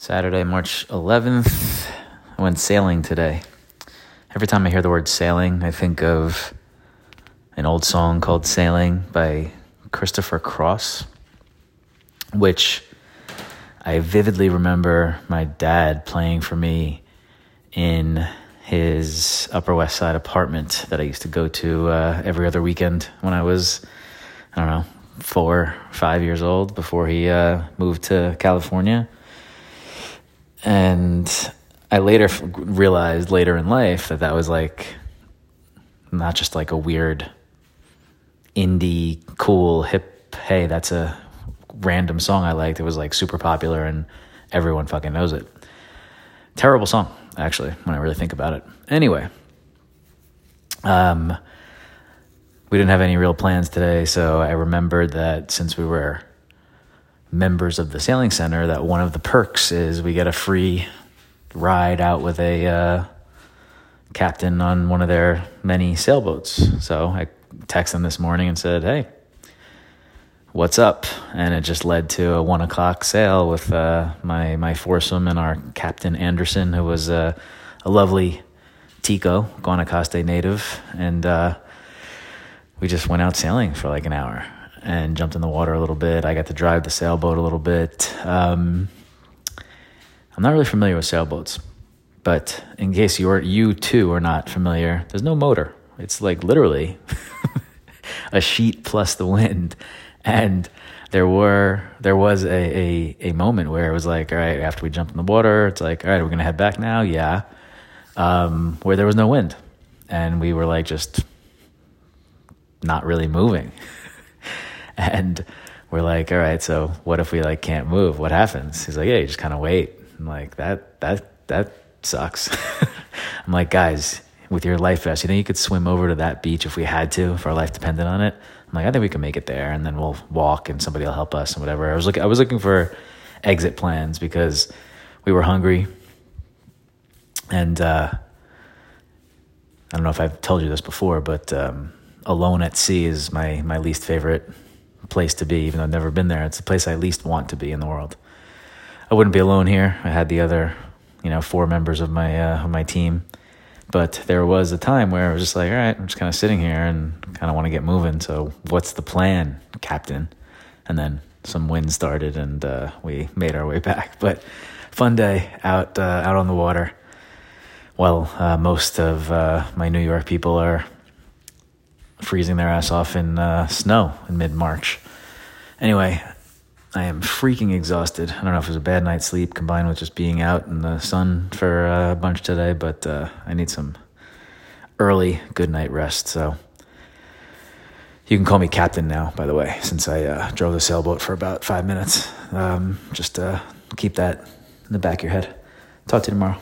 Saturday, March 11th. I went sailing today. Every time I hear the word sailing, I think of an old song called Sailing by Christopher Cross, which I vividly remember my dad playing for me in his Upper West Side apartment that I used to go to uh, every other weekend when I was, I don't know, four, five years old before he uh, moved to California and I later realized later in life that that was like not just like a weird indie cool hip hey that's a random song I liked. It was like super popular and everyone fucking knows it. Terrible song actually when I really think about it. Anyway um we didn't have any real plans today so I remembered that since we were members of the sailing center that one of the perks is we get a free ride out with a uh, captain on one of their many sailboats. So I texted them this morning and said, "Hey, what's up?" And it just led to a one o'clock sail with uh, my my foursome and our captain Anderson, who was uh, a lovely Tico Guanacaste native, and uh, we just went out sailing for like an hour and jumped in the water a little bit. I got to drive the sailboat a little bit. Um, I'm not really familiar with sailboats, but in case you're you too are not familiar, there's no motor. It's like literally a sheet plus the wind, and there were there was a, a a moment where it was like, all right, after we jumped in the water, it's like, all right, we're gonna head back now, yeah. Um, where there was no wind, and we were like just not really moving. and we're like, all right, so what if we like can't move? What happens? He's like, yeah, you just kind of wait. I'm like, that that that sucks. I'm like, guys, with your life vest, you think you could swim over to that beach if we had to, if our life depended on it? I'm like, I think we can make it there, and then we'll walk, and somebody will help us, and whatever. I was looking, I was looking for exit plans because we were hungry, and uh, I don't know if I've told you this before, but um, alone at sea is my my least favorite place to be, even though I've never been there. It's the place I least want to be in the world. I wouldn't be alone here. I had the other, you know, four members of my uh, of my team, but there was a time where I was just like, all right, I'm just kind of sitting here and kind of want to get moving. So, what's the plan, Captain? And then some wind started, and uh, we made our way back. But fun day out uh, out on the water. Well, uh, most of uh, my New York people are freezing their ass off in uh, snow in mid March. Anyway, I am freaking exhausted. I don't know if it was a bad night's sleep combined with just being out in the sun for uh, a bunch today, but uh, I need some early good night rest. So you can call me Captain now, by the way, since I uh, drove the sailboat for about five minutes. Um, just uh, keep that in the back of your head. Talk to you tomorrow.